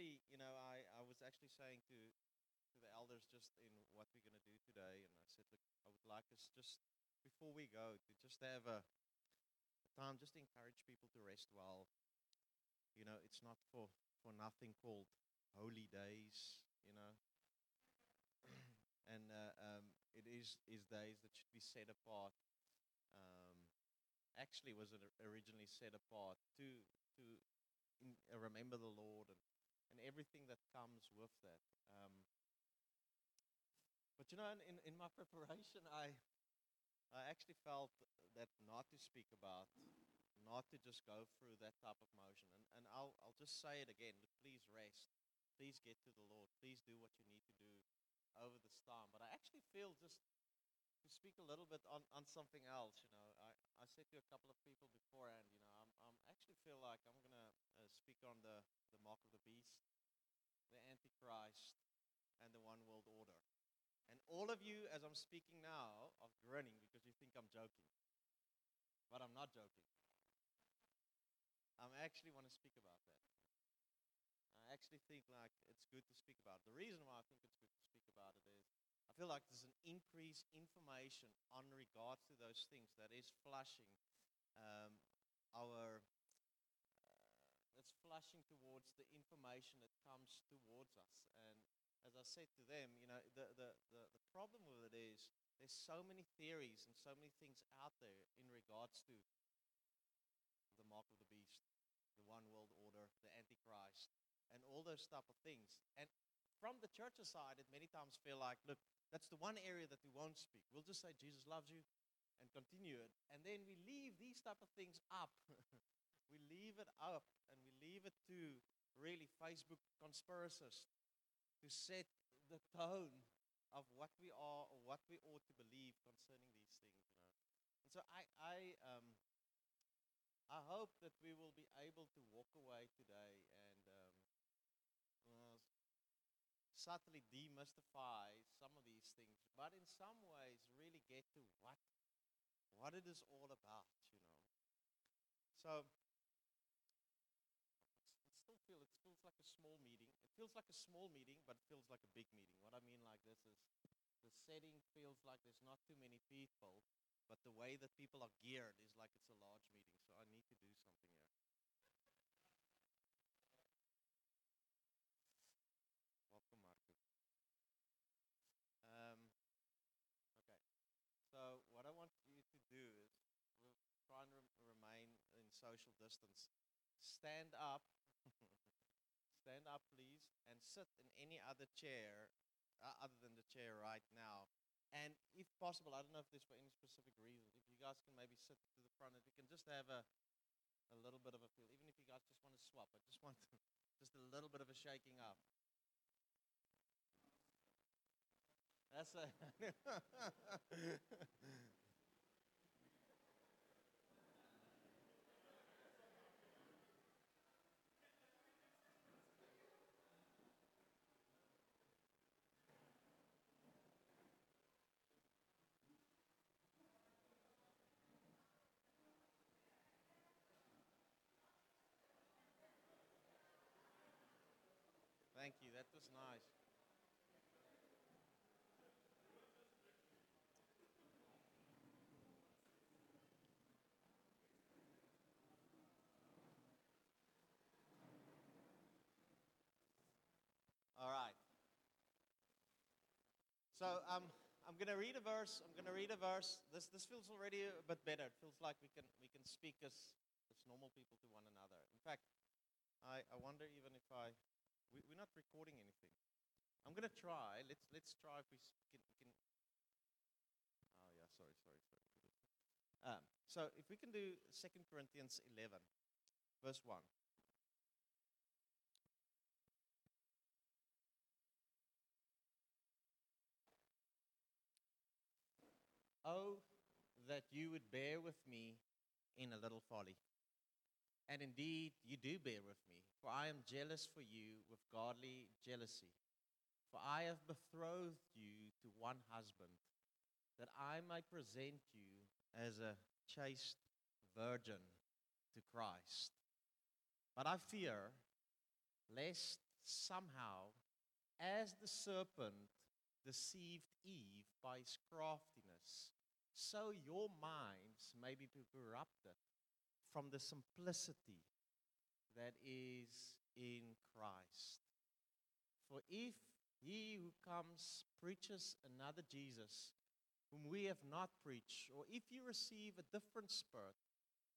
actually, you know, I, I was actually saying to to the elders just in what we're going to do today, and I said, look, I would like us just before we go to just have a, a time just to encourage people to rest well. You know, it's not for for nothing called holy days. You know, and uh, um, it is is days that should be set apart. Um, actually, was originally set apart to to in, uh, remember the Lord and and everything that comes with that. Um, but you know, in, in my preparation, I I actually felt that not to speak about, not to just go through that type of motion. And, and I'll, I'll just say it again. Please rest. Please get to the Lord. Please do what you need to do over this time. But I actually feel just to speak a little bit on, on something else. You know, I, I said to a couple of people beforehand, you know, I'm, I'm actually feel like I'm going to uh, speak on the, the mark of the beast, the Antichrist, and the one world order. And all of you, as I'm speaking now, are grinning because you think I'm joking. But I'm not joking. I actually want to speak about that. I actually think like it's good to speak about. It. The reason why I think it's good to speak about it is I feel like there's an increased information on regards to those things that is flushing um, our uh, it's flushing towards the information that comes towards us and as I said to them, you know, the, the, the, the problem with it is there's so many theories and so many things out there in regards to the mark of the beast, the one world order, the antichrist, and all those type of things. And from the church's side, it many times feel like, look, that's the one area that we won't speak. We'll just say Jesus loves you and continue it. And then we leave these type of things up. we leave it up and we leave it to really Facebook conspiracists to set the tone of what we are or what we ought to believe concerning these things. You know, and so I I um, I hope that we will be able to walk away today and um, well, subtly demystify some of these things, but in some ways really get to what what it is all about. You know, so feel it feels like a small meeting. It feels like a small meeting, but it feels like a big meeting. What I mean like this is the setting feels like there's not too many people, but the way that people are geared is like it's a large meeting. So I need to do something here. Welcome, Marco. Um, okay. So what I want you to do is we'll try and re- remain in social distance. Stand up stand up, please, and sit in any other chair uh, other than the chair right now. And if possible, I don't know if there's for any specific reason, if you guys can maybe sit to the front, if you can just have a, a little bit of a feel, even if you guys just want to swap, I just want to, just a little bit of a shaking up. That's a. Thank you. That was nice. All right. So um, I'm going to read a verse. I'm going to read a verse. This this feels already a bit better. It feels like we can we can speak as as normal people to one another. In fact, I I wonder even if I we, we're not recording anything. I'm gonna try. Let's let's try if we can. can oh yeah, sorry, sorry, sorry. Um, so if we can do Second Corinthians 11, verse one. Oh, that you would bear with me in a little folly. And indeed, you do bear with me, for I am jealous for you with godly jealousy. For I have betrothed you to one husband, that I might present you as a chaste virgin to Christ. But I fear, lest somehow, as the serpent deceived Eve by his craftiness, so your minds may be corrupted from the simplicity that is in Christ. For if he who comes preaches another Jesus, whom we have not preached, or if you receive a different spirit,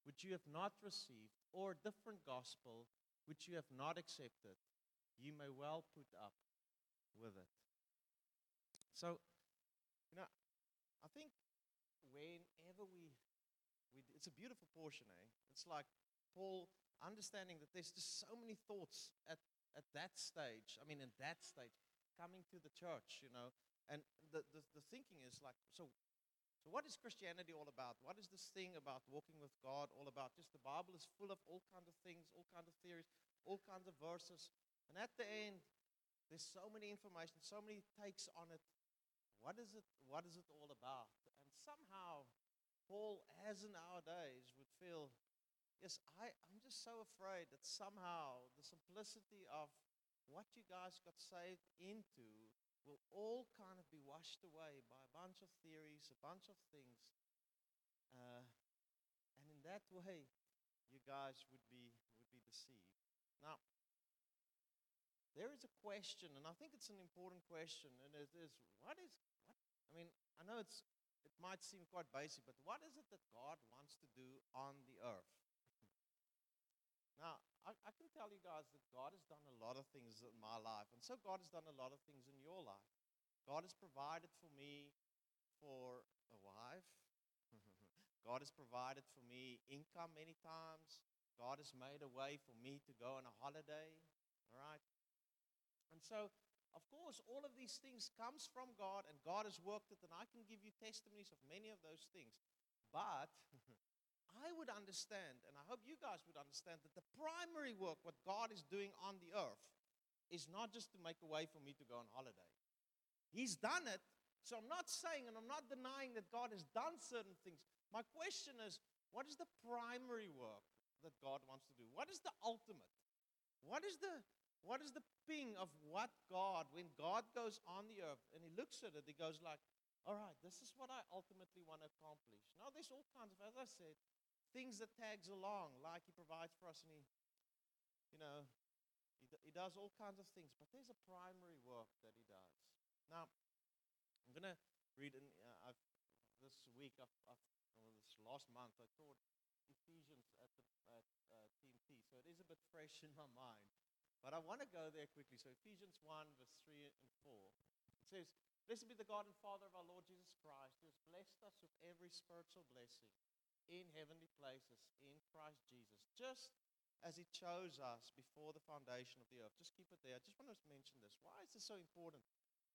which you have not received, or a different gospel, which you have not accepted, you may well put up with it. So, you know, I think whenever we, we it's a beautiful portion, eh? It's like Paul understanding that there's just so many thoughts at, at that stage. I mean, in that stage, coming to the church, you know. And the, the, the thinking is like, so, so what is Christianity all about? What is this thing about walking with God all about? Just the Bible is full of all kinds of things, all kinds of theories, all kinds of verses. And at the end, there's so many information, so many takes on it. What is it? What is it all about? And somehow, Paul, as in our days, would feel, yes, I, I'm just so afraid that somehow the simplicity of what you guys got saved into will all kind of be washed away by a bunch of theories, a bunch of things. Uh, and in that way, you guys would be, would be deceived. Now, there is a question, and I think it's an important question, and it is what is, what, I mean, I know it's, it might seem quite basic, but what is it that God wants to do on the earth? now, I, I can tell you guys that God has done a lot of things in my life, and so God has done a lot of things in your life. God has provided for me for a wife. God has provided for me income many times. God has made a way for me to go on a holiday. All right. And so, of course, all of these things comes from God, and God has worked it, and I can give you testimonies of many of those things. But I would understand, and I hope you guys would understand, that the primary work, what God is doing on the earth, is not just to make a way for me to go on holiday. He's done it, so I'm not saying and I'm not denying that God has done certain things. My question is what is the primary work that God wants to do? What is the ultimate? What is the what is the ping of what God, when God goes on the earth and he looks at it, he goes like, all right, this is what I ultimately want to accomplish. Now, there's all kinds of, as I said, things that tags along, like He provides for us and He, you know, He, he does all kinds of things. But there's a primary work that He does. Now, I'm going to read in, uh, I've, this week, I've, I've, this last month, I taught Ephesians at, the, at uh, Team T, so it is a bit fresh in my mind. But I want to go there quickly. So Ephesians 1, verse 3 and 4. It says, Blessed be the God and Father of our Lord Jesus Christ, who has blessed us with every spiritual blessing in heavenly places in Christ Jesus, just as He chose us before the foundation of the earth. Just keep it there. I just want to mention this. Why is this so important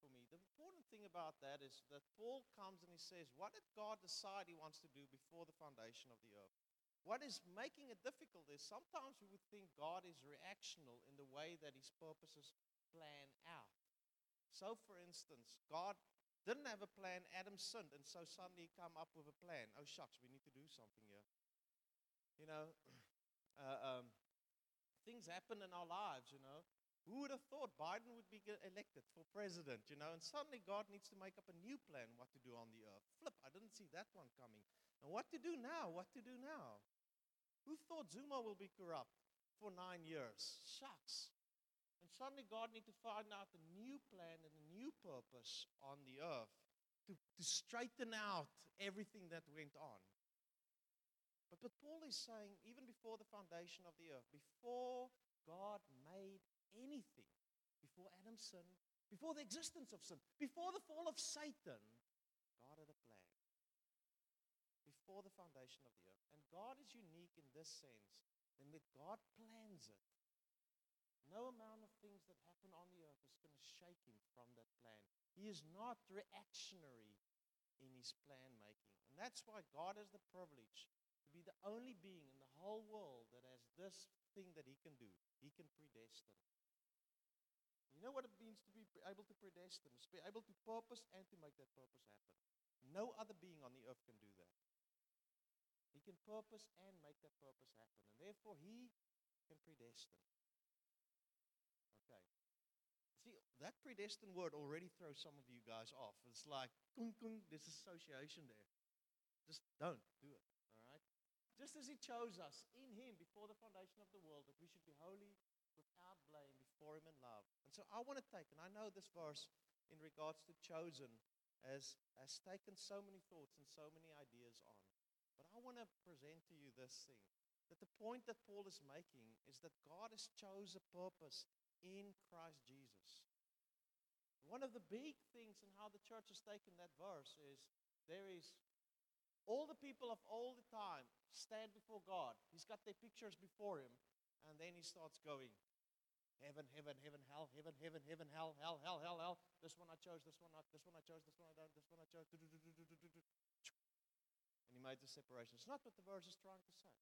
for me? The important thing about that is that Paul comes and he says, What did God decide He wants to do before the foundation of the earth? What is making it difficult is sometimes we would think God is reactional in the way that His purposes plan out. So, for instance, God didn't have a plan. Adam sinned, and so suddenly he come up with a plan. Oh shucks, we need to do something here. You know, uh, um, things happen in our lives. You know, who would have thought Biden would be elected for president? You know, and suddenly God needs to make up a new plan what to do on the earth. Flip, I didn't see that one coming. And what to do now? What to do now? Who thought Zuma will be corrupt for nine years? Shucks. And suddenly God need to find out a new plan and a new purpose on the earth to, to straighten out everything that went on. But, but Paul is saying, even before the foundation of the earth, before God made anything, before Adam sinned, before the existence of sin, before the fall of Satan, God had a plan. Before the foundation of the earth. And God is unique in this sense, in that God plans it no amount of things that happen on the earth is going to shake him from that plan. He is not reactionary in his plan making. And that's why God has the privilege to be the only being in the whole world that has this thing that he can do. He can predestine. You know what it means to be able to predestine? to be able to purpose and to make that purpose happen. No other being on the earth can do that. He can purpose and make that purpose happen. And therefore, he can predestine. Okay. See, that predestined word already throws some of you guys off. It's like, kung, kung, there's association there. Just don't do it, all right? Just as He chose us in Him before the foundation of the world, that we should be holy without blame before Him in love. And so I want to take, and I know this verse in regards to chosen has, has taken so many thoughts and so many ideas on. But I want to present to you this thing that the point that Paul is making is that God has chose a purpose in Christ Jesus. One of the big things in how the church has taken that verse is there is all the people of all the time stand before God. He's got their pictures before him, and then he starts going heaven, heaven, heaven, hell, heaven, heaven, heaven, hell, hell, hell, hell, hell. This one I chose, this one not, this one I chose, this one I don't, this one I chose. He made the separation. It's not what the verse is trying to say.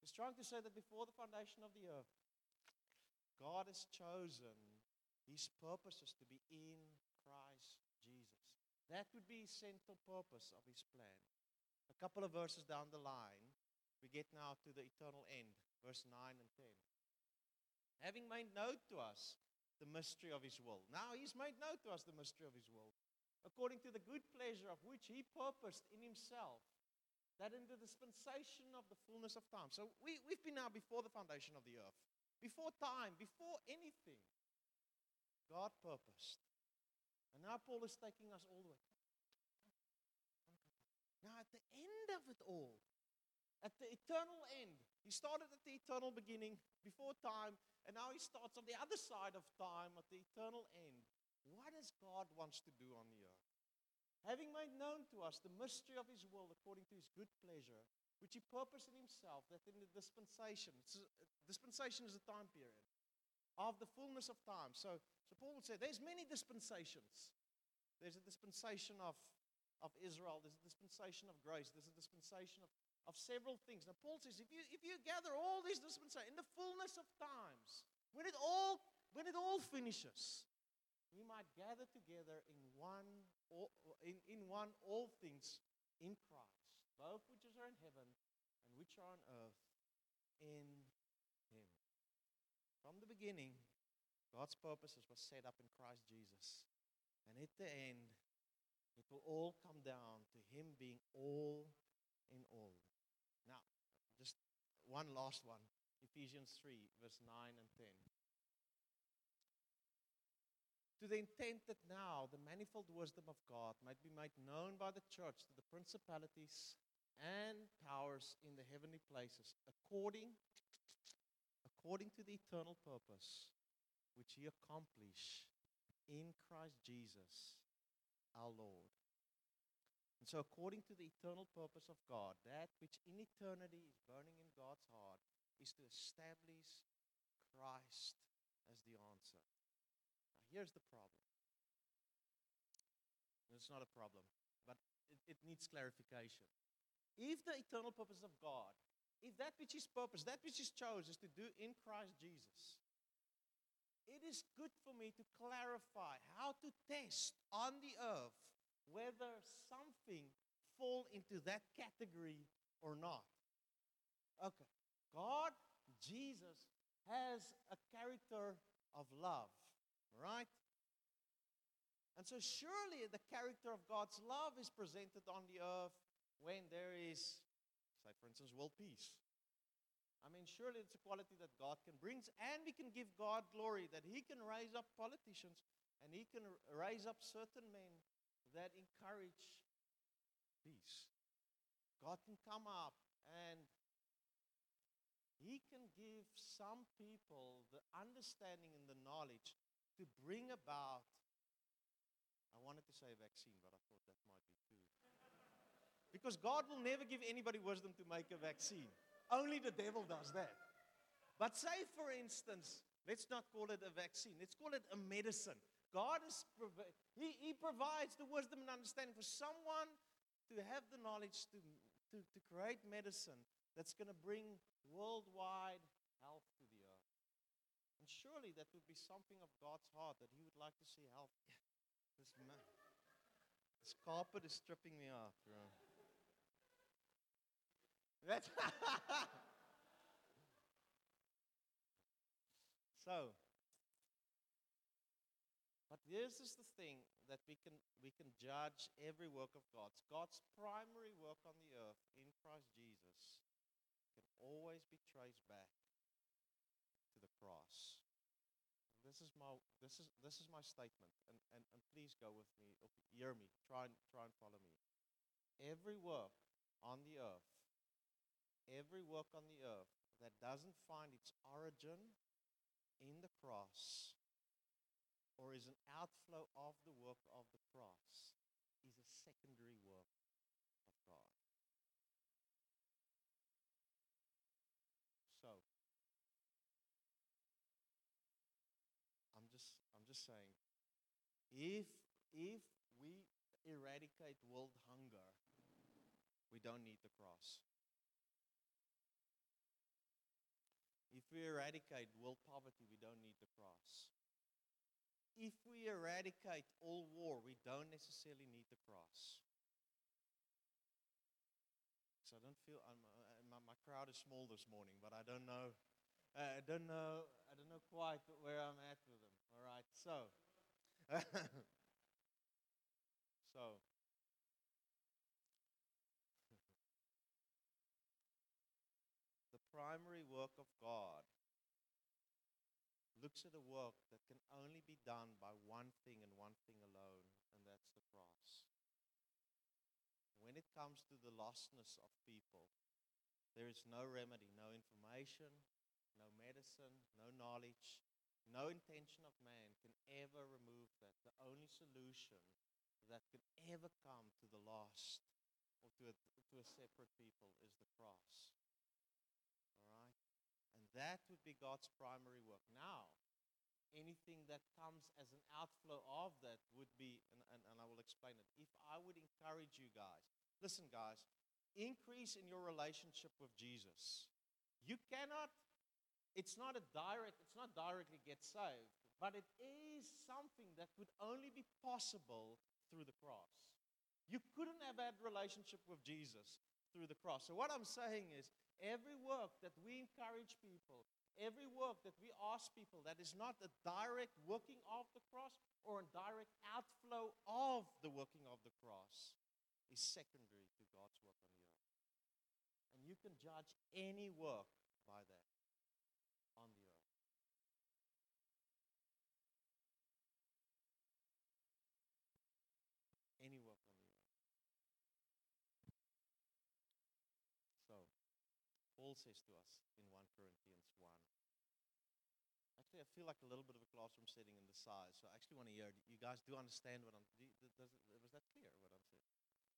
It's trying to say that before the foundation of the earth, God has chosen his purposes to be in Christ Jesus. That would be his central purpose of his plan. A couple of verses down the line, we get now to the eternal end, verse 9 and 10. Having made known to us the mystery of his will. Now he's made known to us the mystery of his will, according to the good pleasure of which he purposed in himself that in the dispensation of the fullness of time. So we, we've been now before the foundation of the earth, before time, before anything. God purposed. And now Paul is taking us all the way. Now, at the end of it all, at the eternal end, he started at the eternal beginning, before time, and now he starts on the other side of time, at the eternal end. What does God wants to do on the earth? Having made known to us the mystery of his will according to his good pleasure, which he purposed in himself, that in the dispensation, dispensation is a time period, of the fullness of time. So, so Paul would say there's many dispensations. There's a dispensation of, of Israel, there's a dispensation of grace, there's a dispensation of, of several things. Now Paul says if you if you gather all these dispensations in the fullness of times, when it all when it all finishes, we might gather together in one, in, in one all things in Christ, both which are in heaven and which are on earth in Him. From the beginning, God's purposes were set up in Christ Jesus. And at the end, it will all come down to Him being all in all. Now, just one last one Ephesians 3, verse 9 and 10 to the intent that now the manifold wisdom of God might be made known by the church to the principalities and powers in the heavenly places, according, according to the eternal purpose which he accomplished in Christ Jesus our Lord. And so, according to the eternal purpose of God, that which in eternity is burning in God's heart is to establish Christ as the answer. Here's the problem. It's not a problem, but it, it needs clarification. If the eternal purpose of God, if that which is purpose, that which is chosen is to do in Christ Jesus, it is good for me to clarify how to test on the earth whether something fall into that category or not. Okay. God, Jesus, has a character of love right? And so, surely the character of God's love is presented on the earth when there is, say, for instance, world peace. I mean, surely it's a quality that God can bring, and we can give God glory that He can raise up politicians and He can raise up certain men that encourage peace. God can come up and He can give some people the understanding and the knowledge to bring about, I wanted to say vaccine, but I thought that might be too. Because God will never give anybody wisdom to make a vaccine. Only the devil does that. But say, for instance, let's not call it a vaccine, let's call it a medicine. God is he, he provides the wisdom and understanding for someone to have the knowledge to, to, to create medicine that's going to bring worldwide health and surely that would be something of God's heart that He would like to see help. this this carpet is stripping me off, bro. That's so. But this is the thing that we can we can judge every work of God's. God's primary work on the earth in Christ Jesus can always be traced back cross. This is my this is this is my statement, and, and, and please go with me. Hear me. Try and try and follow me. Every work on the earth, every work on the earth that doesn't find its origin in the cross or is an outflow of the work of the cross is a secondary work of God. So I'm just saying if if we eradicate world hunger, we don't need the cross. If we eradicate world poverty, we don't need the cross if we eradicate all war, we don't necessarily need the cross. So I don't feel I'm, uh, my, my crowd is small this morning, but I don't know. Uh, I don't know. I don't know quite where I'm at with them. All right. So. so. the primary work of God looks at a work that can only be done by one thing and one thing alone, and that's the cross. When it comes to the lostness of people, there is no remedy, no information, no medicine, no knowledge, no intention of man can ever remove that. The only solution that can ever come to the lost or to a, to a separate people is the cross. All right? And that would be God's primary work. Now, anything that comes as an outflow of that would be, and, and, and I will explain it. If I would encourage you guys, listen, guys, increase in your relationship with Jesus. You cannot, it's not a direct, it's not directly get saved, but it is something that would only be possible through the cross. You couldn't have had relationship with Jesus through the cross. So what I'm saying is every work that we encourage people, every work that we ask people that is not a direct working of the cross or a direct outflow of the working of the cross is secondary to God's work on the earth. And you can judge any work by that on the earth. Any work on the earth. So, Paul says to us in 1 Corinthians 1. Actually, I feel like a little bit of a classroom setting in the size, so I actually want to hear. You guys do understand what I'm. Do, does it, was that clear what I'm saying? Okay.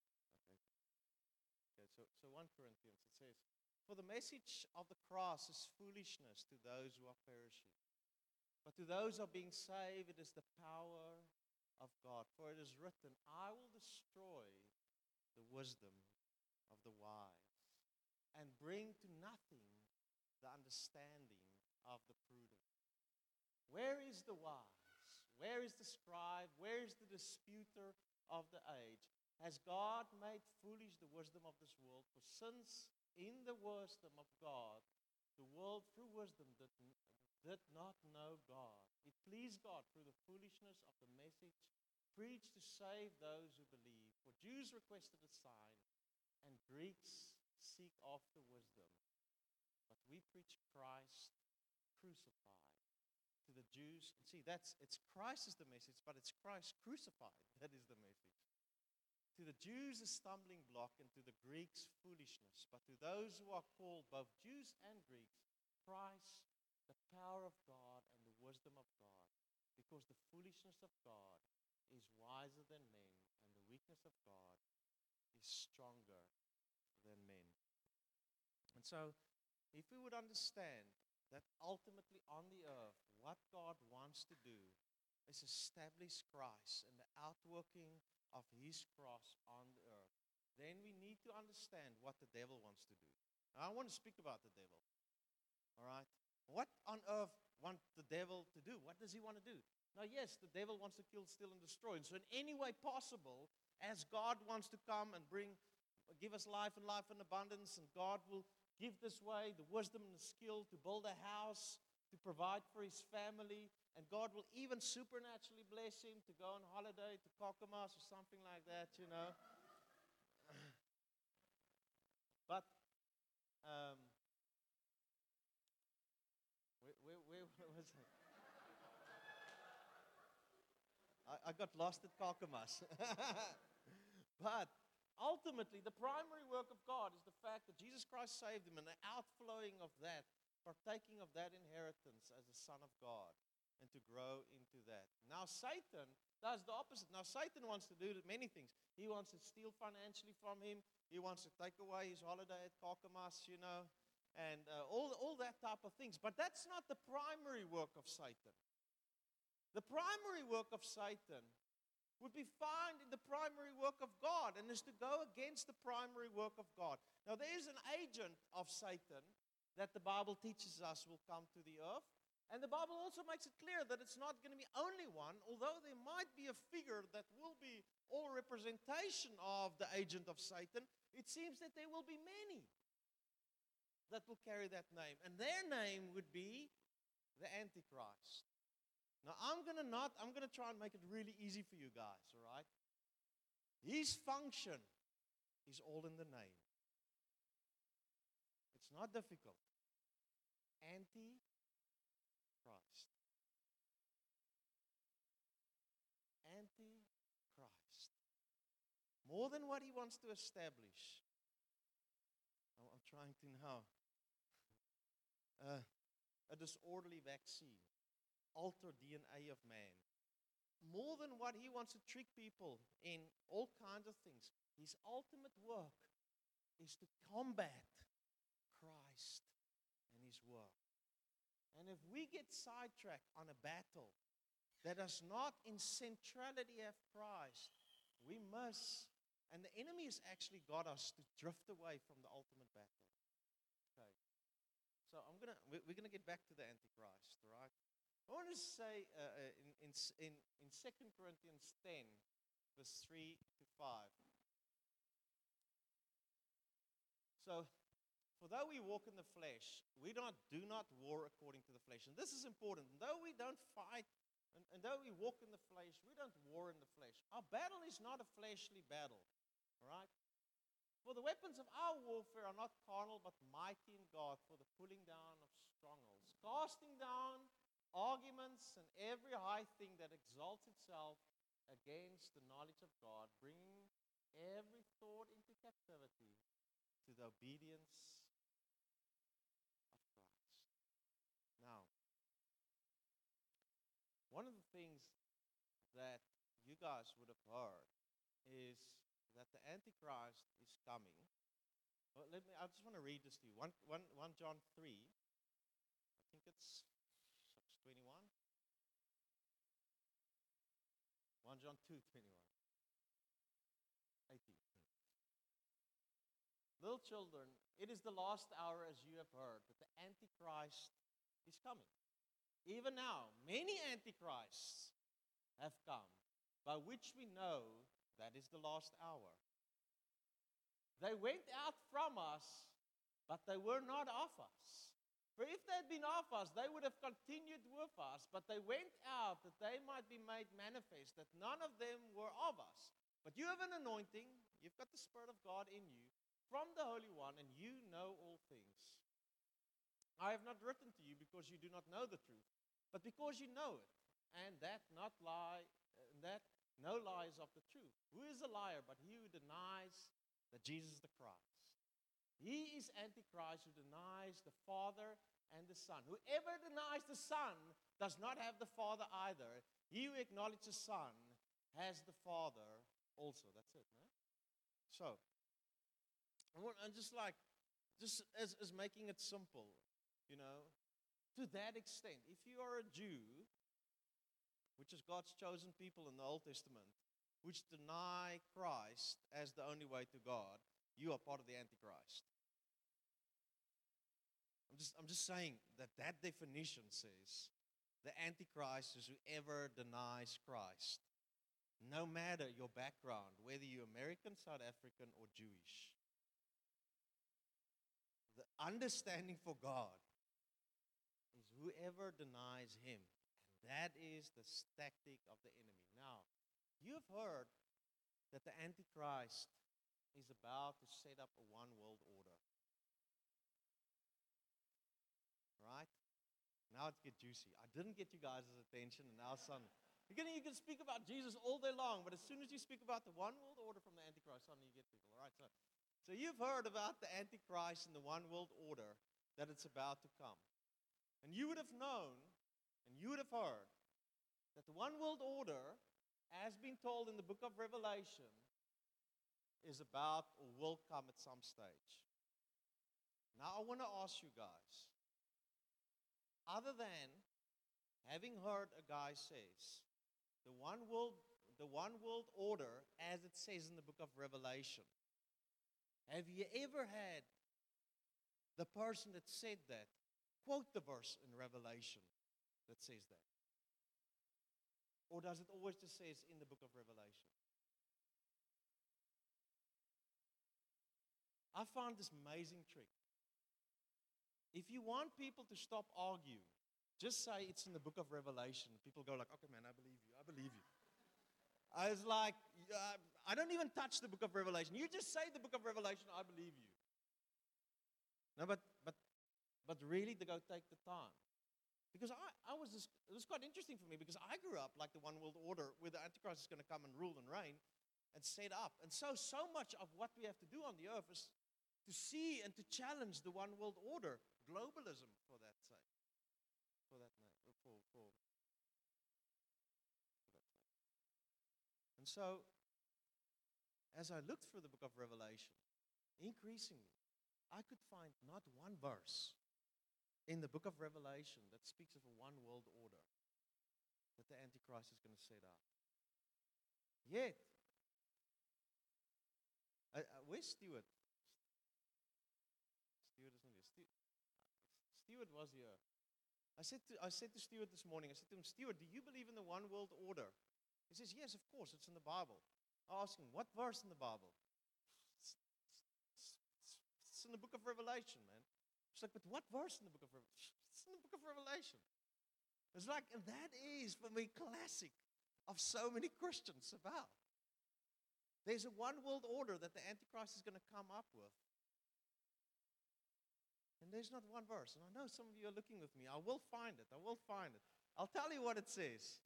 Okay. So, so 1 Corinthians it says, "For the message of the cross is foolishness to those who are perishing, but to those who are being saved, it is the power of God. For it is written, I will destroy the wisdom of the wise." And bring to nothing the understanding of the prudent. Where is the wise? Where is the scribe? Where is the disputer of the age? Has God made foolish the wisdom of this world? For since in the wisdom of God, the world through wisdom did, did not know God, it pleased God through the foolishness of the message preached to save those who believe. For Jews requested a sign, and Greeks seek after wisdom. But we preach Christ crucified to the Jews. See, that's it's Christ is the message, but it's Christ crucified that is the message. To the Jews, a stumbling block, and to the Greeks, foolishness. But to those who are called, both Jews and Greeks, Christ, the power of God and the wisdom of God. Because the foolishness of God is wiser than men, and the weakness of God is stronger than men. And so, if we would understand that ultimately on the earth, what God wants to do is establish Christ and the outworking of his cross on the earth, then we need to understand what the devil wants to do. Now, I want to speak about the devil. All right? What on earth wants the devil to do? What does he want to do? Now, yes, the devil wants to kill, steal, and destroy. And so, in any way possible, as God wants to come and bring, give us life and life in abundance, and God will give this way the wisdom and the skill to build a house to provide for his family, and God will even supernaturally bless him to go on holiday to Kokomas or something like that, you know. but um, where, where, where, was I? I, got lost at Kokomas. but ultimately, the primary work of God is the fact that Jesus Christ saved him and the outflowing of that, partaking of that inheritance as a son of God, and to grow into that. Now, Satan does the opposite. Now, Satan wants to do many things. He wants to steal financially from him, he wants to take away his holiday at Kokomas, you know, and uh, all, all that type of things. But that's not the primary work of Satan. The primary work of Satan would be found in the primary work of God and is to go against the primary work of God. Now, there is an agent of Satan that the Bible teaches us will come to the earth. And the Bible also makes it clear that it's not going to be only one, although there might be a figure that will be all representation of the agent of Satan, it seems that there will be many that will carry that name. And their name would be the Antichrist. Now, I'm going to not, I'm going to try and make it really easy for you guys, all right? His function is all in the name. It's not difficult. Anti Christ. Anti Christ. More than what he wants to establish. I'm trying to now. Uh, a disorderly vaccine alter DNA of man. More than what he wants to trick people in all kinds of things, his ultimate work is to combat Christ and his work. And if we get sidetracked on a battle that does not in centrality have Christ, we must, and the enemy has actually got us to drift away from the ultimate battle. Okay. So I'm gonna we're gonna get back to the Antichrist, right? I want to say uh, uh in, in, in, in 2 Corinthians 10, verse 3 to 5. So, for though we walk in the flesh, we not, do not war according to the flesh. And this is important. Though we don't fight, and, and though we walk in the flesh, we don't war in the flesh. Our battle is not a fleshly battle. All right? For the weapons of our warfare are not carnal, but mighty in God for the pulling down of strongholds, casting down arguments and every high thing that exalts itself against the knowledge of God, bringing every thought into captivity to the obedience of Christ. Now, one of the things that you guys would have heard is that the Antichrist is coming. Well, let me, I just want to read this to you. 1, 1, 1 John 3, I think it's 1 John 2 21. 18. Little children, it is the last hour, as you have heard, that the Antichrist is coming. Even now, many Antichrists have come, by which we know that is the last hour. They went out from us, but they were not of us. For if they had been of us, they would have continued with us, but they went out that they might be made manifest, that none of them were of us. But you have an anointing, you've got the Spirit of God in you from the Holy One, and you know all things. I have not written to you because you do not know the truth, but because you know it, and that not lie, uh, that no lies of the truth. Who is a liar but he who denies that Jesus is the Christ? He is Antichrist who denies the Father and the Son. Whoever denies the Son does not have the Father either. He who acknowledges the Son has the Father also. That's it, no? So, I'm just like, just as, as making it simple, you know, to that extent, if you are a Jew, which is God's chosen people in the Old Testament, which deny Christ as the only way to God, you are part of the Antichrist. I'm just, I'm just saying that that definition says the Antichrist is whoever denies Christ, no matter your background, whether you're American, South African, or Jewish. The understanding for God is whoever denies him. And that is the tactic of the enemy. Now, you've heard that the Antichrist is about to set up a one world order. Right? Now it's get juicy. I didn't get you guys' attention, and now suddenly. You can, you can speak about Jesus all day long, but as soon as you speak about the one world order from the Antichrist, suddenly you get people. All right, so, so you've heard about the Antichrist and the one world order that it's about to come. And you would have known, and you would have heard, that the one world order, as been told in the book of Revelation, is about or will come at some stage. Now, I want to ask you guys, other than having heard a guy says, the one world, the one world order, as it says in the book of Revelation, have you ever had the person that said that quote the verse in Revelation that says that? Or does it always just says in the book of Revelation? I found this amazing trick. If you want people to stop arguing, just say it's in the book of Revelation. People go like, okay, man, I believe you. I believe you. I was like, I don't even touch the book of Revelation. You just say the book of Revelation, I believe you. No, but but but really to go take the time. Because I, I was just, it was quite interesting for me because I grew up like the one world order where the Antichrist is going to come and rule and reign and set up. And so so much of what we have to do on the earth is to see and to challenge the one world order, globalism for that sake. For that for, for, for sake. And so as I looked through the book of Revelation, increasingly, I could find not one verse in the book of Revelation that speaks of a one world order that the Antichrist is going to set up. Yet, uh, uh? Stewart is not here. Stu- Stewart was here. I said, to, I said to Stewart this morning, I said to him, Stewart, do you believe in the one world order? He says, Yes, of course, it's in the Bible. I asked him, What verse in the Bible? It's in the book of Revelation, man. She's like, But what verse in the book of Revelation? It's in the book of Revelation. It's like, and that is for me classic of so many Christians about. There's a one world order that the Antichrist is going to come up with. There's not one verse. And I know some of you are looking with me. I will find it. I will find it. I'll tell you what it says.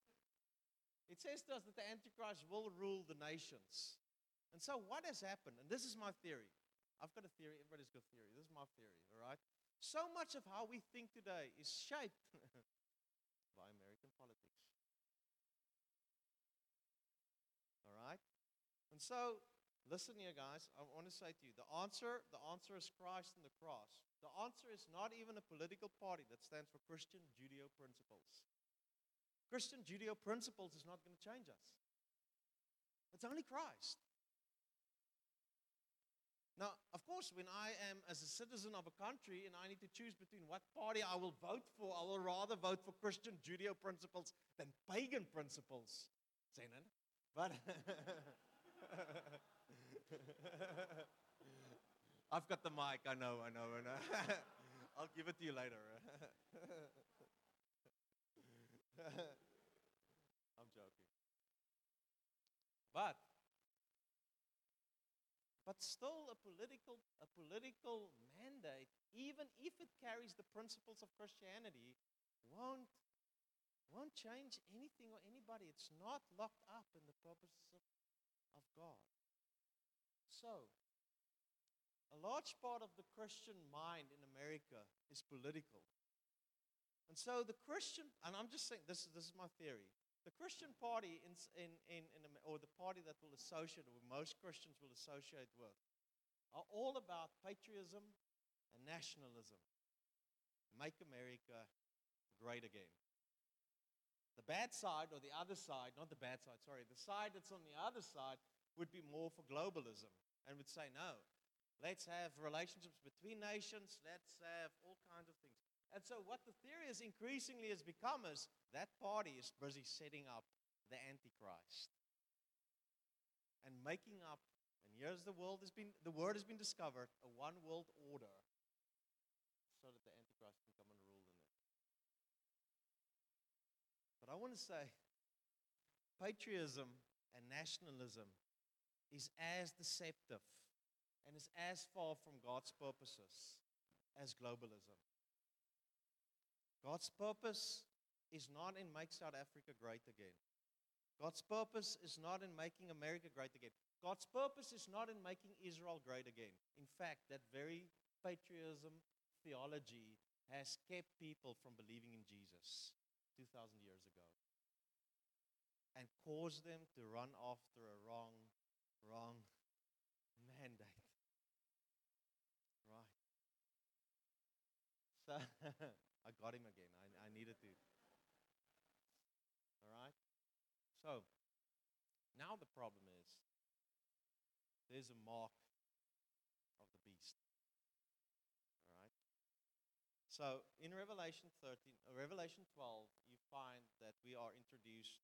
It says to us that the Antichrist will rule the nations. And so, what has happened, and this is my theory. I've got a theory, everybody's got a theory. This is my theory, all right? So much of how we think today is shaped by American politics. All right? And so, listen here, guys. I want to say to you the answer, the answer is Christ and the cross. The answer is not even a political party that stands for Christian Judeo principles. Christian Judeo principles is not going to change us. It's only Christ. Now, of course, when I am as a citizen of a country and I need to choose between what party I will vote for, I will rather vote for Christian Judeo principles than pagan principles. Zenon. But I've got the mic, I know, I know, I know. I'll give it to you later. I'm joking. But but still a political a political mandate even if it carries the principles of Christianity won't won't change anything or anybody. It's not locked up in the purposes of, of God. So, a large part of the Christian mind in America is political. And so the Christian, and I'm just saying, this is, this is my theory. The Christian party, in, in, in, in, or the party that will associate, or most Christians will associate with, are all about patriotism and nationalism. Make America great again. The bad side, or the other side, not the bad side, sorry, the side that's on the other side would be more for globalism and would say, no, let's have relationships between nations, let's have all kinds of things. And so, what the theory is increasingly has become is that party is busy setting up the Antichrist and making up. And here's the world has been the word has been discovered a one world order, so that the Antichrist can come and rule in it. But I want to say patriotism and nationalism is as deceptive and is as far from God's purposes as globalism. God's purpose is not in make South Africa great again. God's purpose is not in making America great again. God's purpose is not in making Israel great again. In fact, that very patriotism theology has kept people from believing in Jesus 2,000 years ago and caused them to run after a wrong, wrong mandate. Right. So I got him again. I, I needed to. All right. So now the problem is there's a mark of the beast. All right. So in Revelation 13, uh, Revelation 12, you find that we are introduced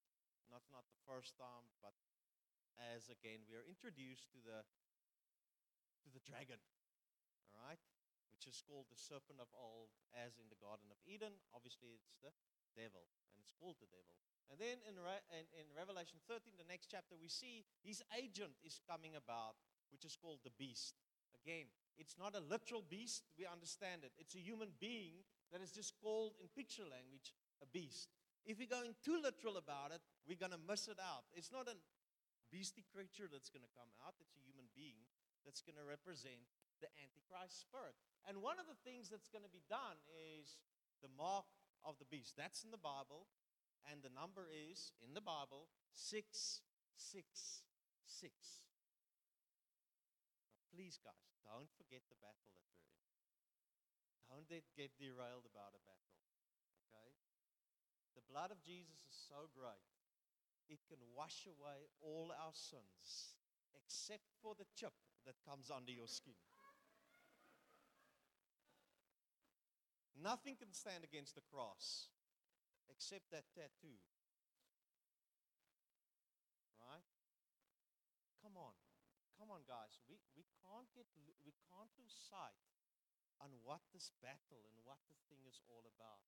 not not the first time, but as again we are introduced to the to the dragon. All right, which is called the serpent of old, as in the Garden of Eden. Obviously, it's the devil, and it's called the devil. And then in, Re- in, in Revelation 13, the next chapter, we see his agent is coming about, which is called the beast. Again, it's not a literal beast, we understand it. It's a human being that is just called in picture language a beast. If we're going too literal about it, we're going to miss it out. It's not a beastly creature that's going to come out, it's a human being that's going to represent the Antichrist spirit. And one of the things that's going to be done is the mark of the beast. That's in the Bible and the number is in the Bible 666. Now, please, guys, don't forget the battle that we're in. Don't get derailed about a battle. Okay? The blood of Jesus is so great, it can wash away all our sins except for the chip that comes under your skin. Nothing can stand against the cross except that tattoo. Right? Come on. Come on, guys. We, we, can't get, we can't lose sight on what this battle and what the thing is all about.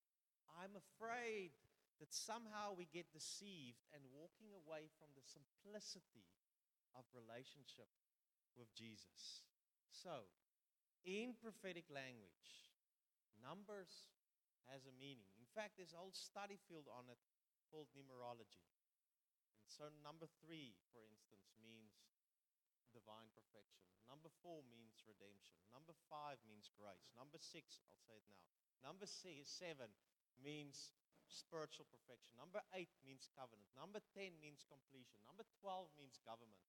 I'm afraid that somehow we get deceived and walking away from the simplicity of relationship with Jesus. So, in prophetic language, Numbers has a meaning. In fact, there's a whole study field on it called numerology. And so, number three, for instance, means divine perfection. Number four means redemption. Number five means grace. Number six, I'll say it now. Number six, seven means spiritual perfection. Number eight means covenant. Number 10 means completion. Number 12 means government.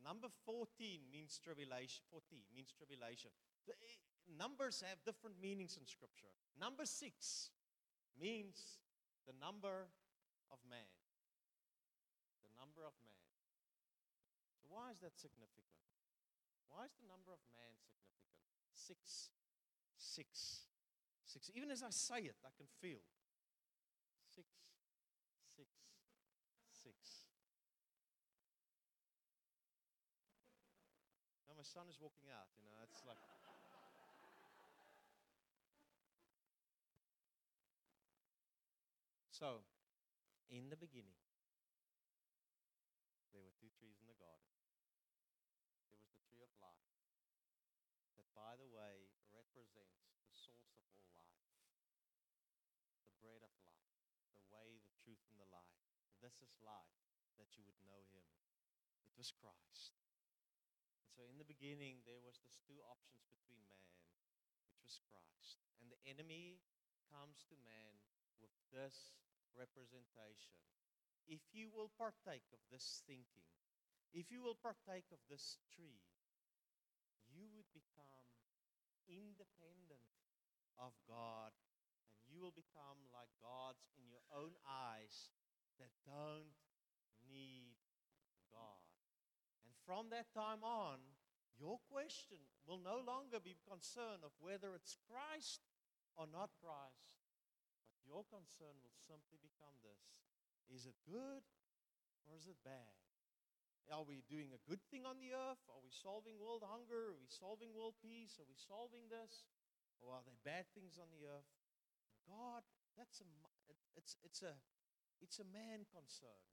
Number 14 means tribulation. 14 means tribulation. The, eh, numbers have different meanings in Scripture. Number six means the number of man. The number of man. So, why is that significant? Why is the number of man significant? Six, six, six. Even as I say it, I can feel six, six, six. Now, my son is walking out, you know, it's like. So, in the beginning, there were two trees in the garden. There was the tree of life, that, by the way, represents the source of all life, the bread of life, the way, the truth, and the life. Is life, that you would know Him. It was Christ. And so, in the beginning, there was this two options between man, which was Christ. And the enemy comes to man with this representation. If you will partake of this thinking, if you will partake of this tree, you would become independent of God and you will become like gods in your own eyes that don't need God. And from that time on, your question will no longer be concerned of whether it's Christ or not Christ. But your concern will simply become this Is it good or is it bad? Are we doing a good thing on the earth? Are we solving world hunger? Are we solving world peace? Are we solving this? Or are there bad things on the earth? God, that's a, it's, it's a, It's a man concern.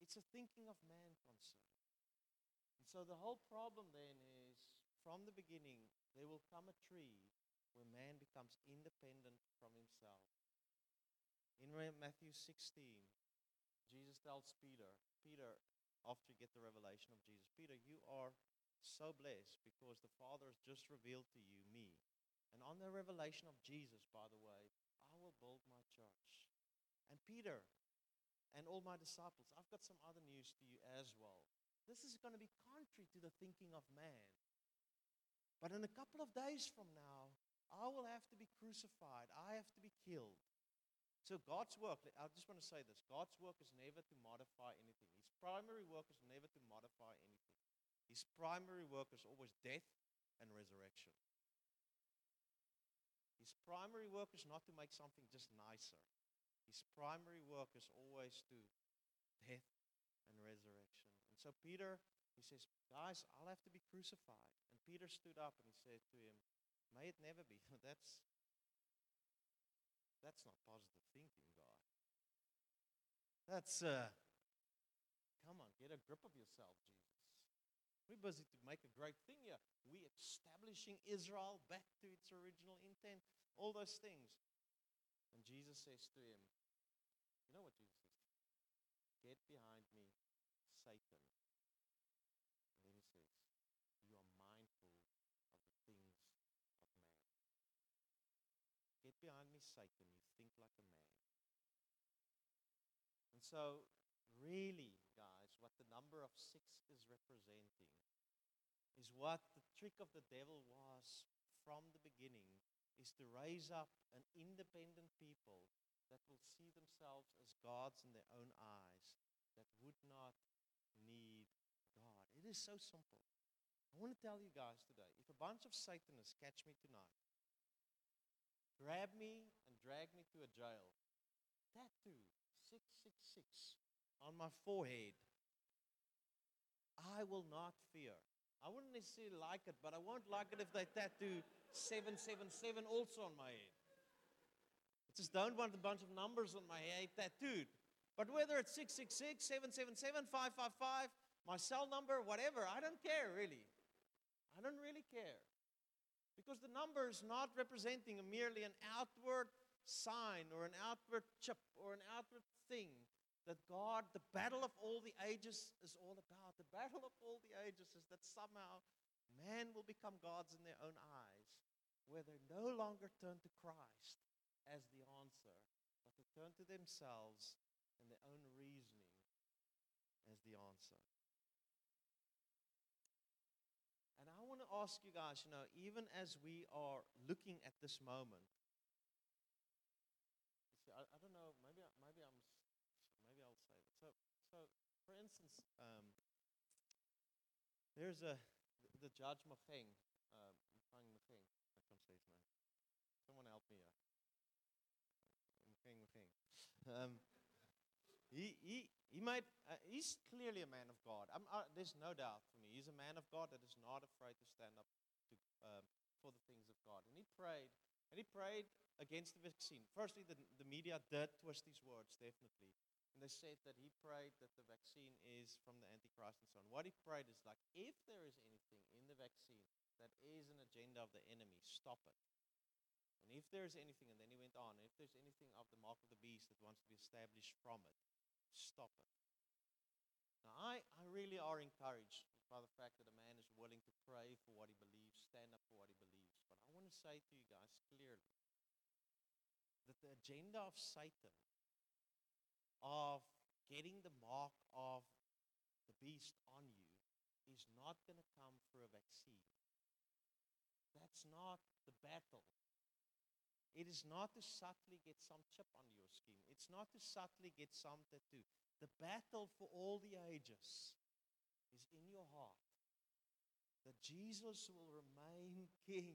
It's a thinking of man concern. And so the whole problem then is from the beginning, there will come a tree where man becomes independent from himself. In Matthew 16, Jesus tells Peter, Peter, after you get the revelation of Jesus, Peter, you are so blessed because the Father has just revealed to you me. And on the revelation of Jesus, by the way, I will build my church. And Peter and all my disciples, I've got some other news to you as well. This is going to be contrary to the thinking of man. But in a couple of days from now, I will have to be crucified. I have to be killed. So God's work, I just want to say this God's work is never to modify anything. His primary work is never to modify anything. His primary work is always death and resurrection. His primary work is not to make something just nicer. His primary work is always to death and resurrection. And so Peter, he says, Guys, I'll have to be crucified. And Peter stood up and he said to him, May it never be. That's that's not positive thinking, God. That's uh come on, get a grip of yourself, Jesus. We're busy to make a great thing here. We're establishing Israel back to its original intent, all those things. And Jesus says to him, You know what Jesus says? Get behind me, Satan. And then he says, You are mindful of the things of man. Get behind me, Satan. You think like a man. And so, really, guys, what the number of six is representing is what the trick of the devil was from the beginning is to raise up an independent people that will see themselves as gods in their own eyes, that would not need God. It is so simple. I want to tell you guys today if a bunch of Satanists catch me tonight grab me and drag me to a jail. Tattoo 666 on my forehead. I will not fear. I wouldn't necessarily like it, but I won't like it if they tattoo 777 also on my head. I just don't want a bunch of numbers on my head tattooed. But whether it's 666, 777, 555, my cell number, whatever, I don't care really. I don't really care. Because the number is not representing merely an outward sign or an outward chip or an outward thing that God, the battle of all the ages, is all about. The battle of all the ages is that somehow man will become gods in their own eyes, where they no longer turn to Christ as the answer, but to turn to themselves and their own reasoning as the answer. And I want to ask you guys, you know, even as we are looking at this moment, see, I, I, don't know, maybe, maybe I'm, maybe I'll say it. So, so for instance, um, there's a, the Judge Macheng, uh, Macheng, I can't say his name. Someone help me here. Macheng, Macheng. Um, he, he, he might, uh, he's clearly a man of God. Uh, there's no doubt for me. He's a man of God that is not afraid to stand up to, um, for the things of God. And he prayed, and he prayed against the vaccine. Firstly, the, the media did twist his words, definitely. And they said that he prayed that the vaccine is from the Antichrist and so on. What he prayed is like, if there is anything in the vaccine that is an agenda of the enemy, stop it. And if there is anything, and then he went on, if there's anything of the mark of the beast that wants to be established from it, stop it. Now, I, I really are encouraged by the fact that a man is willing to pray for what he believes, stand up for what he believes. But I want to say to you guys clearly that the agenda of Satan of getting the mark of the beast on you is not going to come through a vaccine. That's not the battle. It is not to subtly get some chip on your skin. It's not to subtly get some tattoo. The battle for all the ages is in your heart. That Jesus will remain King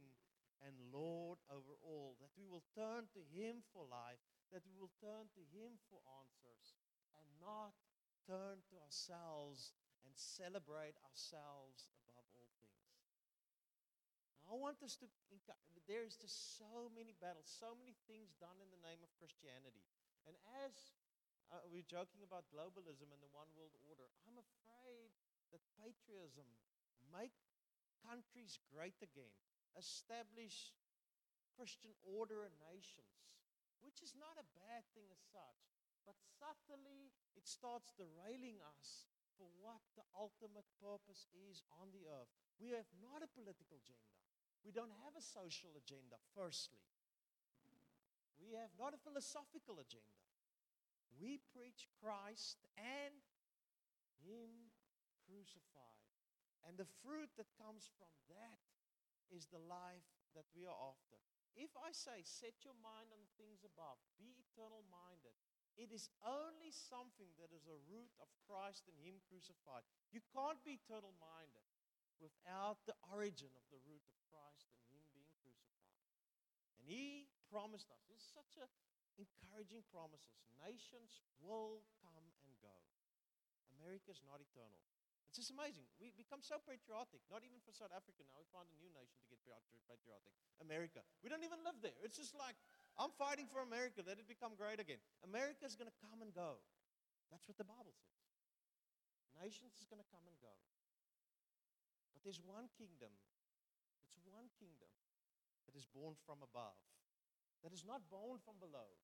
and Lord over all. That we will turn to Him for life. That we will turn to Him for answers. And not turn to ourselves and celebrate ourselves above all things. I want us to, there's just so many battles, so many things done in the name of Christianity. And as uh, we're joking about globalism and the one world order. I'm afraid that patriotism make countries great again, establish Christian order in nations, which is not a bad thing as such. But subtly, it starts derailing us for what the ultimate purpose is on the earth. We have not a political agenda. We don't have a social agenda, firstly. We have not a philosophical agenda. We preach Christ and Him crucified. And the fruit that comes from that is the life that we are after. If I say, set your mind on things above, be eternal minded, it is only something that is a root of Christ and Him crucified. You can't be eternal minded without the origin of the root of Christ and Him being crucified. And He promised us, this is such a encouraging promises. Nations will come and go. America is not eternal. It's just amazing. We become so patriotic, not even for South Africa now. We find a new nation to get patriotic. America. We don't even live there. It's just like, I'm fighting for America. Let it become great again. America is going to come and go. That's what the Bible says. Nations is going to come and go. But there's one kingdom. It's one kingdom that is born from above, that is not born from below.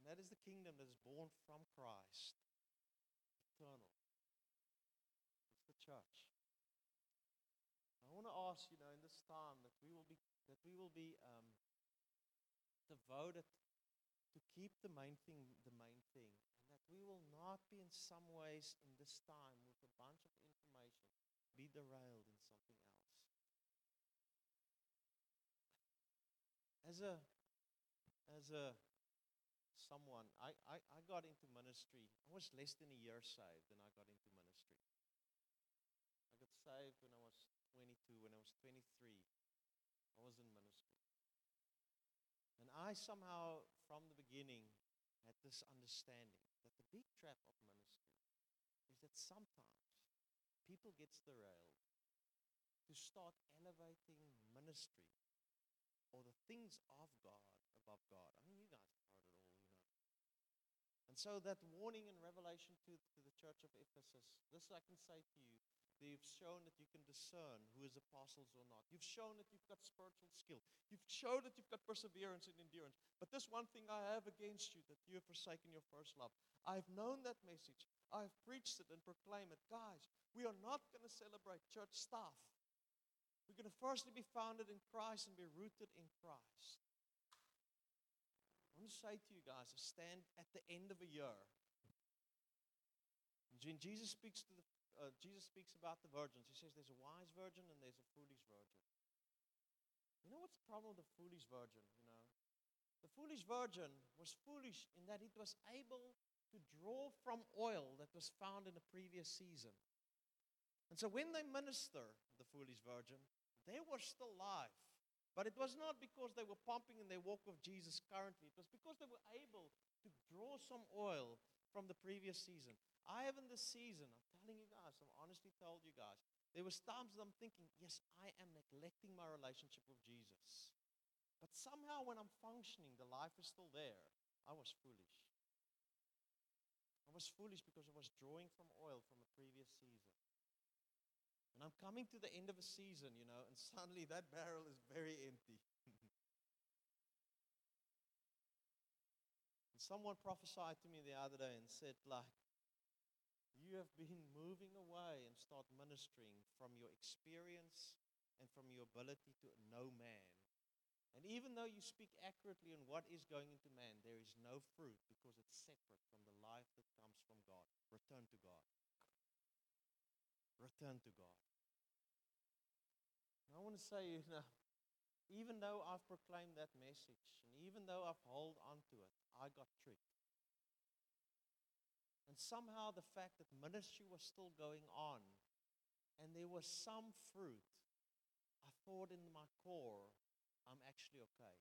And that is the kingdom that is born from Christ eternal. It's the church. I want to ask, you know, in this time that we will be that we will be um, devoted to keep the main thing the main thing, and that we will not be in some ways in this time with a bunch of information be derailed in something else. As a as a someone. I, I, I got into ministry. I was less than a year saved and I got into ministry. I got saved when I was 22. When I was 23, I was in ministry. And I somehow, from the beginning, had this understanding that the big trap of ministry is that sometimes people get derailed to start elevating ministry or the things of God above God. I mean, you guys so that warning in Revelation to, to the church of Ephesus, this I can say to you, They've shown that you can discern who is apostles or not. You've shown that you've got spiritual skill. You've shown that you've got perseverance and endurance. But this one thing I have against you, that you have forsaken your first love. I've known that message. I've preached it and proclaimed it. Guys, we are not going to celebrate church stuff. We're going to firstly be founded in Christ and be rooted in Christ. I want to say to you guys, I stand at the end of a year. When Jesus speaks to the uh, Jesus speaks about the virgins. He says there's a wise virgin and there's a foolish virgin. You know what's the problem with the foolish virgin? You know, the foolish virgin was foolish in that it was able to draw from oil that was found in the previous season. And so when they minister, the foolish virgin, they were still alive. But it was not because they were pumping in their walk with Jesus currently. It was because they were able to draw some oil from the previous season. I have in this season, I'm telling you guys, I'm honestly told you guys, there was times that I'm thinking, yes, I am neglecting my relationship with Jesus. But somehow when I'm functioning, the life is still there. I was foolish. I was foolish because I was drawing from oil from a previous season. And I'm coming to the end of a season, you know, and suddenly that barrel is very empty. and someone prophesied to me the other day and said, like, you have been moving away and start ministering from your experience and from your ability to know man. And even though you speak accurately on what is going into man, there is no fruit because it's separate from the life that comes from God. Return to God. Return to God. I want to say, you know, even though I've proclaimed that message, and even though I've held on to it, I got tricked. And somehow the fact that ministry was still going on and there was some fruit, I thought in my core, I'm actually okay.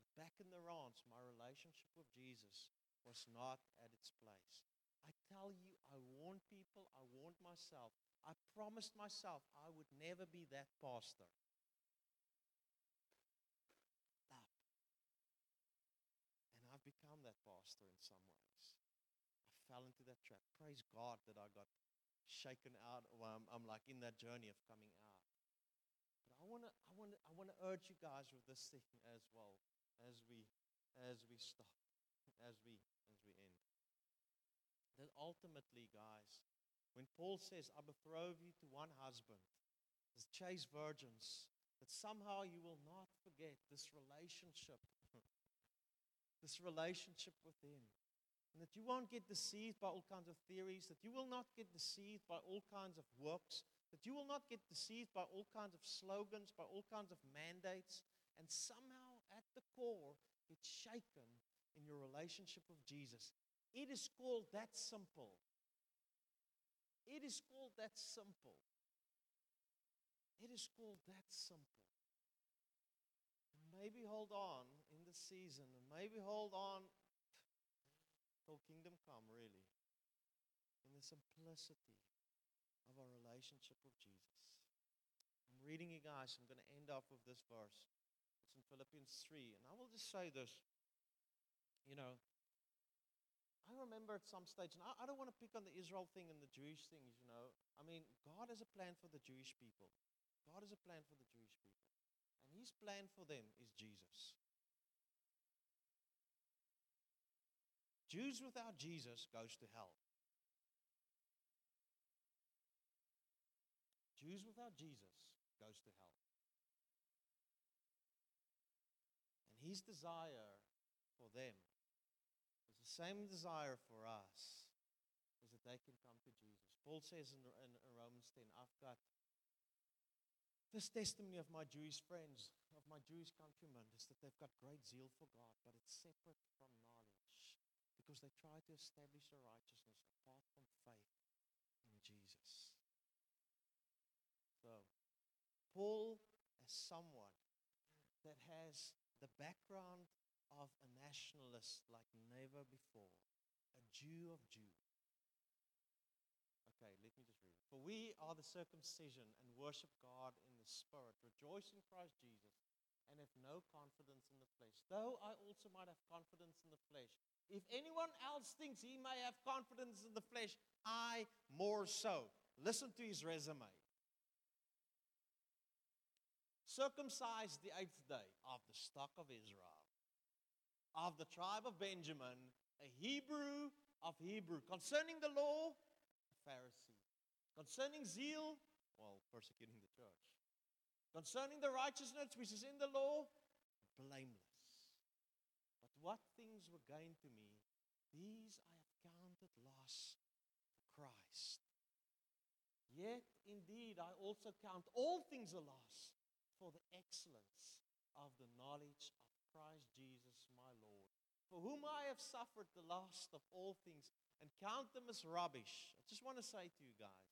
But back in the ranch, my relationship with Jesus was not at its place. I tell you, I warned people, I warned myself, I promised myself I would never be that pastor. And I've become that pastor in some ways. I fell into that trap. Praise God that I got shaken out. Well, I'm, I'm like in that journey of coming out. But I want to I want to I want to urge you guys with this thing as well as we as we stop as we as we end. That ultimately, guys, when Paul says, I betroth you to one husband, as chaste virgins, that somehow you will not forget this relationship, this relationship with Him. And that you won't get deceived by all kinds of theories, that you will not get deceived by all kinds of works, that you will not get deceived by all kinds of slogans, by all kinds of mandates, and somehow at the core get shaken in your relationship with Jesus. It is called that simple. It is called that simple. It is called that simple. Maybe hold on in the season, and maybe hold on till kingdom come, really, in the simplicity of our relationship with Jesus. I'm reading you guys, I'm going to end off with this verse. It's in Philippians 3, and I will just say this. You know, I remember at some stage, and I, I don't want to pick on the Israel thing and the Jewish things, you know. I mean, God has a plan for the Jewish people. God has a plan for the Jewish people. And his plan for them is Jesus. Jews without Jesus goes to hell. Jews without Jesus goes to hell. And his desire for them the same desire for us is that they can come to Jesus. Paul says in, in, in Romans 10, I've got this testimony of my Jewish friends, of my Jewish countrymen, is that they've got great zeal for God, but it's separate from knowledge because they try to establish a righteousness apart from faith in Jesus. So, Paul, as someone that has the background of a nationalist like never before, a Jew of Jews. Okay, let me just read it. For we are the circumcision and worship God in the Spirit, rejoice in Christ Jesus, and have no confidence in the flesh. Though I also might have confidence in the flesh. If anyone else thinks he may have confidence in the flesh, I more so. Listen to his resume. Circumcised the eighth day of the stock of Israel, of the tribe of Benjamin, a Hebrew of Hebrew. Concerning the law, a Pharisee. Concerning zeal, well, persecuting the church. Concerning the righteousness which is in the law, blameless. But what things were gained to me, these I have counted loss for Christ. Yet indeed I also count all things a loss for the excellence of the knowledge of Christ Jesus for whom I have suffered the loss of all things and count them as rubbish. I just want to say to you guys,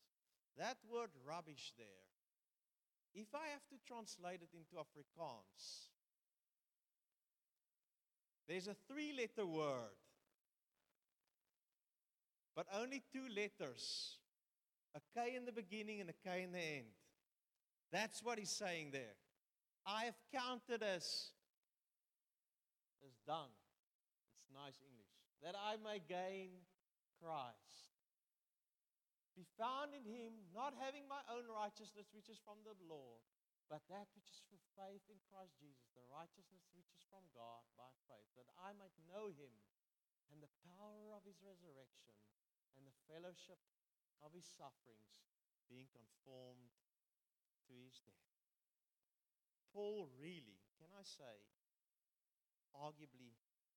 that word rubbish there, if I have to translate it into Afrikaans, there's a three letter word, but only two letters a K in the beginning and a K in the end. That's what he's saying there. I have counted as, as dung. Nice English. That I may gain Christ be found in him, not having my own righteousness, which is from the law, but that which is through faith in Christ Jesus, the righteousness which is from God by faith, that I might know him and the power of his resurrection and the fellowship of his sufferings, being conformed to his death. Paul really, can I say, arguably,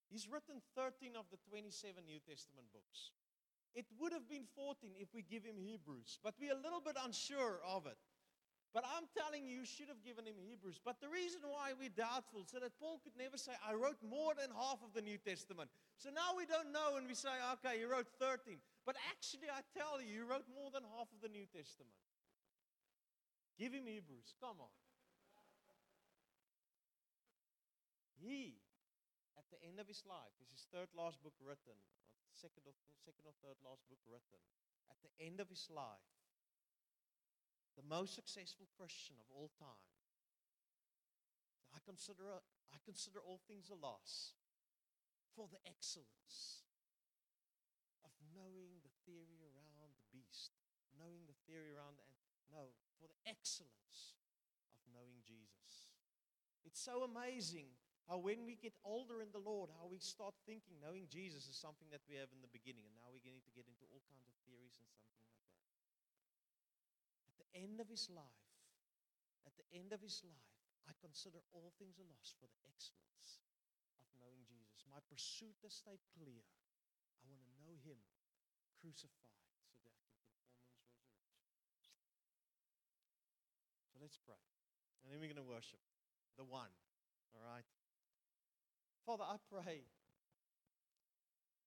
he's written 13 of the 27 New Testament books. It would have been 14 if we give him Hebrews, but we're a little bit unsure of it. But I'm telling you, you should have given him Hebrews. But the reason why we're doubtful, so that Paul could never say, I wrote more than half of the New Testament. So now we don't know, and we say, okay, he wrote 13. But actually, I tell you, he wrote more than half of the New Testament. Give him Hebrews. Come on. He, at the end of his life, is his third last book written, second or, second or third last book written, at the end of his life, the most successful Christian of all time. I consider, I consider all things a loss for the excellence of knowing the theory around the beast, knowing the theory around the. No, for the excellence of knowing Jesus. It's so amazing how when we get older in the Lord, how we start thinking knowing Jesus is something that we have in the beginning, and now we're getting to get into all kinds of theories and something like that. At the end of his life, at the end of his life, I consider all things a loss for the excellence of knowing Jesus. My pursuit has stayed clear. I want to know him crucified so that I can him his resurrection. So let's pray. And then we're going to worship the one. All right? Father, I pray.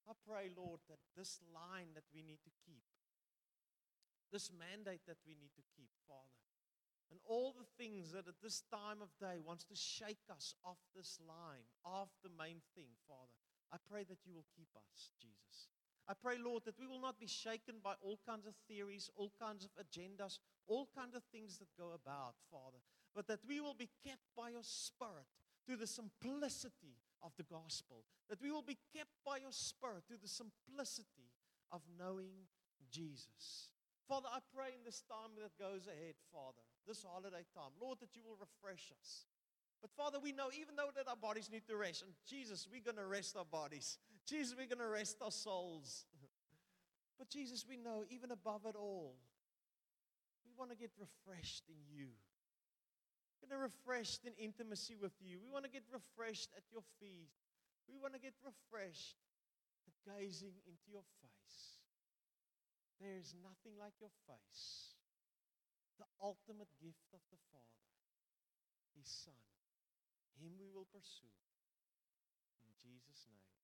I pray, Lord, that this line that we need to keep, this mandate that we need to keep, Father, and all the things that at this time of day wants to shake us off this line, off the main thing, Father, I pray that you will keep us, Jesus. I pray, Lord, that we will not be shaken by all kinds of theories, all kinds of agendas, all kinds of things that go about, Father, but that we will be kept by your Spirit to the simplicity of the gospel, that we will be kept by your Spirit to the simplicity of knowing Jesus. Father, I pray in this time that goes ahead, Father, this holiday time, Lord, that you will refresh us. But Father, we know even though that our bodies need to rest, and Jesus, we're going to rest our bodies. Jesus, we're going to rest our souls. But Jesus, we know even above it all, we want to get refreshed in you. Get refreshed in intimacy with you. We want to get refreshed at your feet. We want to get refreshed at gazing into your face. There is nothing like your face. The ultimate gift of the Father, His Son. Him we will pursue. In Jesus' name.